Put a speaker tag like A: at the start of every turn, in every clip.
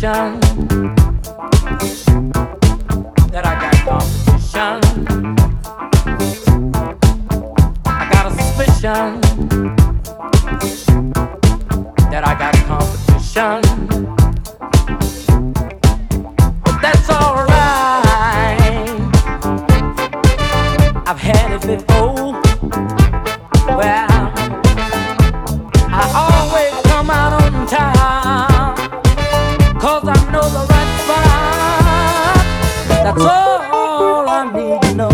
A: competition. That I got competition. I got a suspicion. big no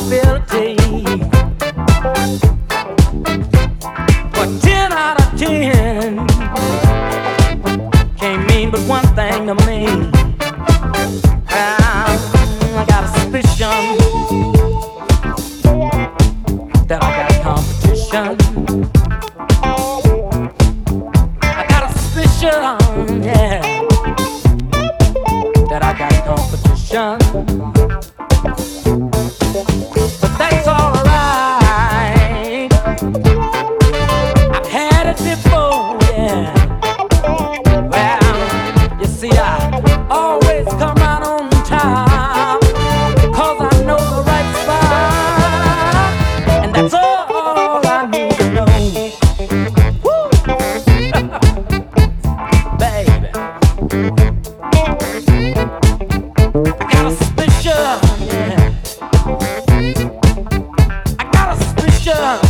A: possibility.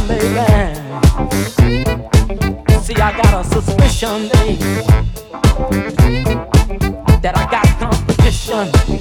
A: baby. See, I got a suspicion, that I got competition.